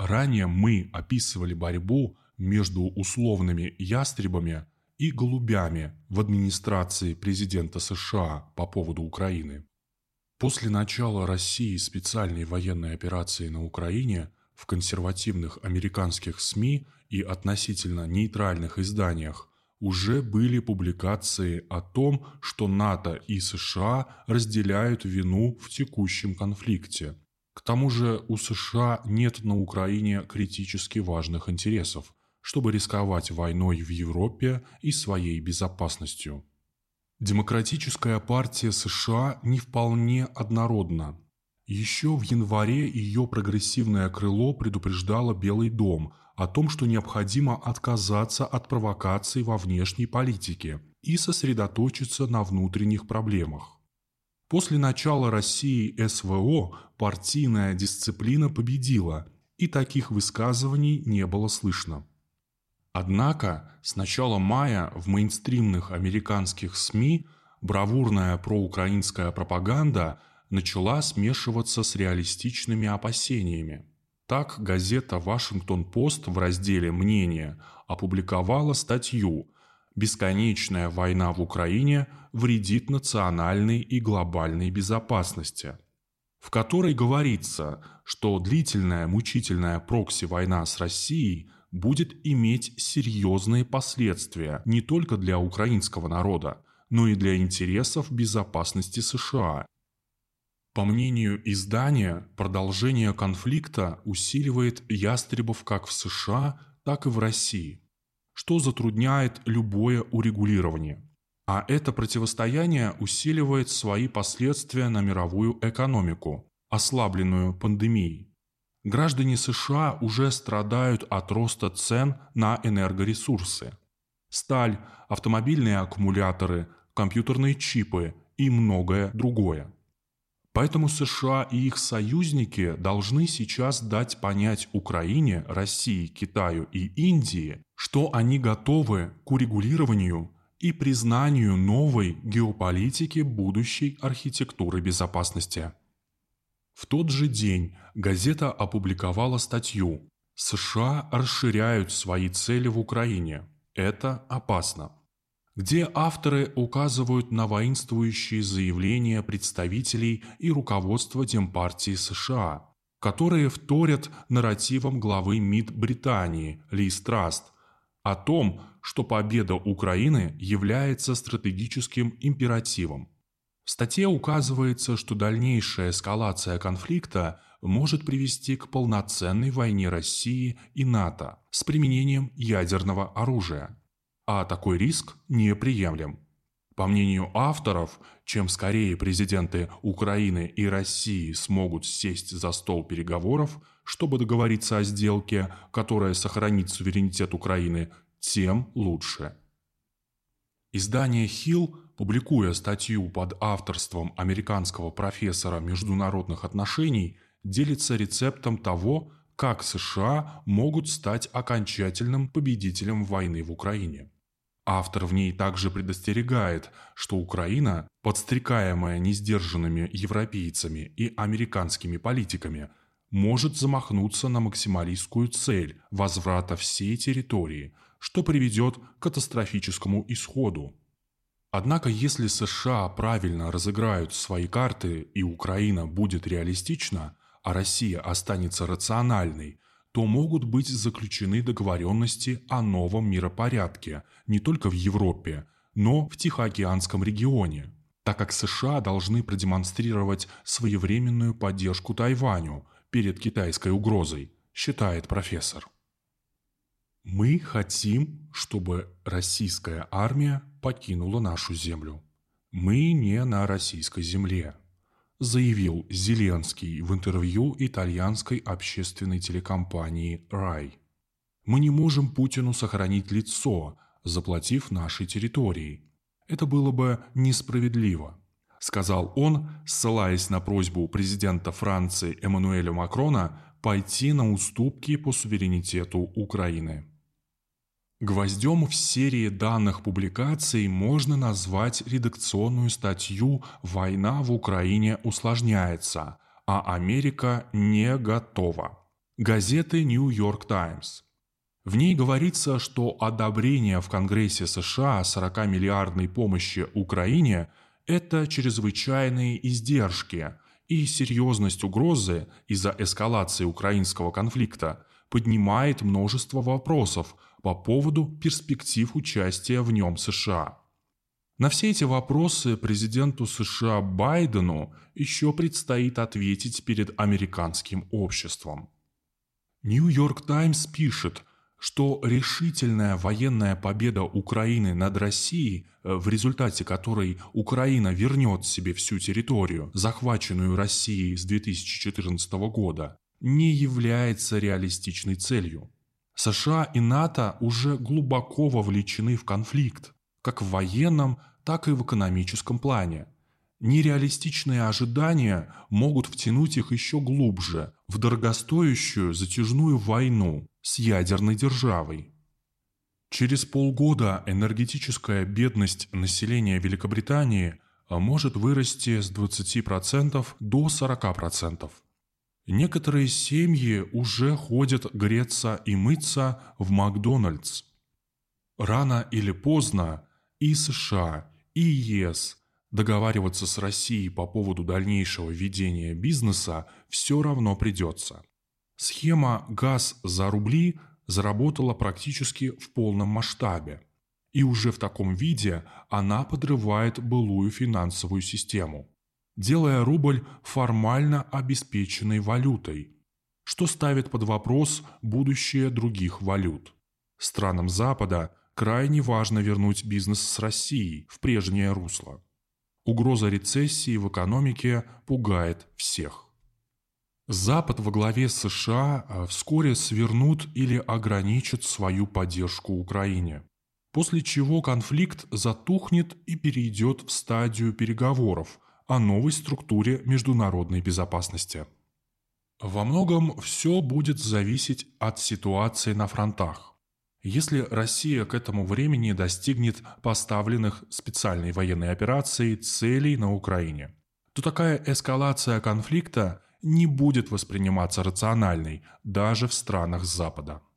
Ранее мы описывали борьбу между условными ястребами и голубями в администрации президента США по поводу Украины. После начала России специальной военной операции на Украине в консервативных американских СМИ и относительно нейтральных изданиях уже были публикации о том, что НАТО и США разделяют вину в текущем конфликте. К тому же у США нет на Украине критически важных интересов, чтобы рисковать войной в Европе и своей безопасностью. Демократическая партия США не вполне однородна. Еще в январе ее прогрессивное крыло предупреждало Белый дом о том, что необходимо отказаться от провокаций во внешней политике и сосредоточиться на внутренних проблемах. После начала России СВО партийная дисциплина победила, и таких высказываний не было слышно. Однако с начала мая в мейнстримных американских СМИ бравурная проукраинская пропаганда начала смешиваться с реалистичными опасениями. Так газета «Вашингтон-Пост» в разделе «Мнение» опубликовала статью «Бесконечная война в Украине вредит национальной и глобальной безопасности», в которой говорится, что длительная мучительная прокси-война с Россией – будет иметь серьезные последствия не только для украинского народа, но и для интересов безопасности США. По мнению издания, продолжение конфликта усиливает ястребов как в США, так и в России, что затрудняет любое урегулирование. А это противостояние усиливает свои последствия на мировую экономику, ослабленную пандемией. Граждане США уже страдают от роста цен на энергоресурсы. Сталь, автомобильные аккумуляторы, компьютерные чипы и многое другое. Поэтому США и их союзники должны сейчас дать понять Украине, России, Китаю и Индии, что они готовы к урегулированию и признанию новой геополитики будущей архитектуры безопасности. В тот же день газета опубликовала статью «США расширяют свои цели в Украине. Это опасно», где авторы указывают на воинствующие заявления представителей и руководства Демпартии США, которые вторят нарративам главы МИД Британии Ли Страст о том, что победа Украины является стратегическим императивом. В статье указывается, что дальнейшая эскалация конфликта может привести к полноценной войне России и НАТО с применением ядерного оружия. А такой риск неприемлем. По мнению авторов, чем скорее президенты Украины и России смогут сесть за стол переговоров, чтобы договориться о сделке, которая сохранит суверенитет Украины, тем лучше. Издание «Хилл» публикуя статью под авторством американского профессора международных отношений, делится рецептом того, как США могут стать окончательным победителем войны в Украине. Автор в ней также предостерегает, что Украина, подстрекаемая несдержанными европейцами и американскими политиками, может замахнуться на максималистскую цель возврата всей территории, что приведет к катастрофическому исходу. Однако, если США правильно разыграют свои карты и Украина будет реалистична, а Россия останется рациональной, то могут быть заключены договоренности о новом миропорядке не только в Европе, но в Тихоокеанском регионе, так как США должны продемонстрировать своевременную поддержку Тайваню перед китайской угрозой, считает профессор. Мы хотим, чтобы российская армия покинула нашу землю. Мы не на российской земле, заявил Зеленский в интервью итальянской общественной телекомпании «Рай». Мы не можем Путину сохранить лицо, заплатив нашей территории. Это было бы несправедливо, сказал он, ссылаясь на просьбу президента Франции Эммануэля Макрона пойти на уступки по суверенитету Украины. Гвоздем в серии данных публикаций можно назвать редакционную статью «Война в Украине усложняется, а Америка не готова», газеты «Нью-Йорк Таймс». В ней говорится, что одобрение в Конгрессе США 40-миллиардной помощи Украине – это чрезвычайные издержки, и серьезность угрозы из-за эскалации украинского конфликта поднимает множество вопросов по поводу перспектив участия в нем США. На все эти вопросы президенту США Байдену еще предстоит ответить перед американским обществом. Нью-Йорк Таймс пишет, что решительная военная победа Украины над Россией, э, в результате которой Украина вернет себе всю территорию, захваченную Россией с 2014 года, не является реалистичной целью. США и НАТО уже глубоко вовлечены в конфликт, как в военном, так и в экономическом плане. Нереалистичные ожидания могут втянуть их еще глубже в дорогостоящую затяжную войну с ядерной державой. Через полгода энергетическая бедность населения Великобритании может вырасти с 20% до 40%. Некоторые семьи уже ходят греться и мыться в Макдональдс. Рано или поздно и США, и ЕС договариваться с Россией по поводу дальнейшего ведения бизнеса все равно придется. Схема «газ за рубли» заработала практически в полном масштабе. И уже в таком виде она подрывает былую финансовую систему, делая рубль формально обеспеченной валютой, что ставит под вопрос будущее других валют. Странам Запада крайне важно вернуть бизнес с Россией в прежнее русло. Угроза рецессии в экономике пугает всех. Запад во главе США а, вскоре свернут или ограничат свою поддержку Украине, после чего конфликт затухнет и перейдет в стадию переговоров о новой структуре международной безопасности. Во многом все будет зависеть от ситуации на фронтах. Если Россия к этому времени достигнет поставленных специальной военной операцией целей на Украине, то такая эскалация конфликта не будет восприниматься рациональной даже в странах Запада.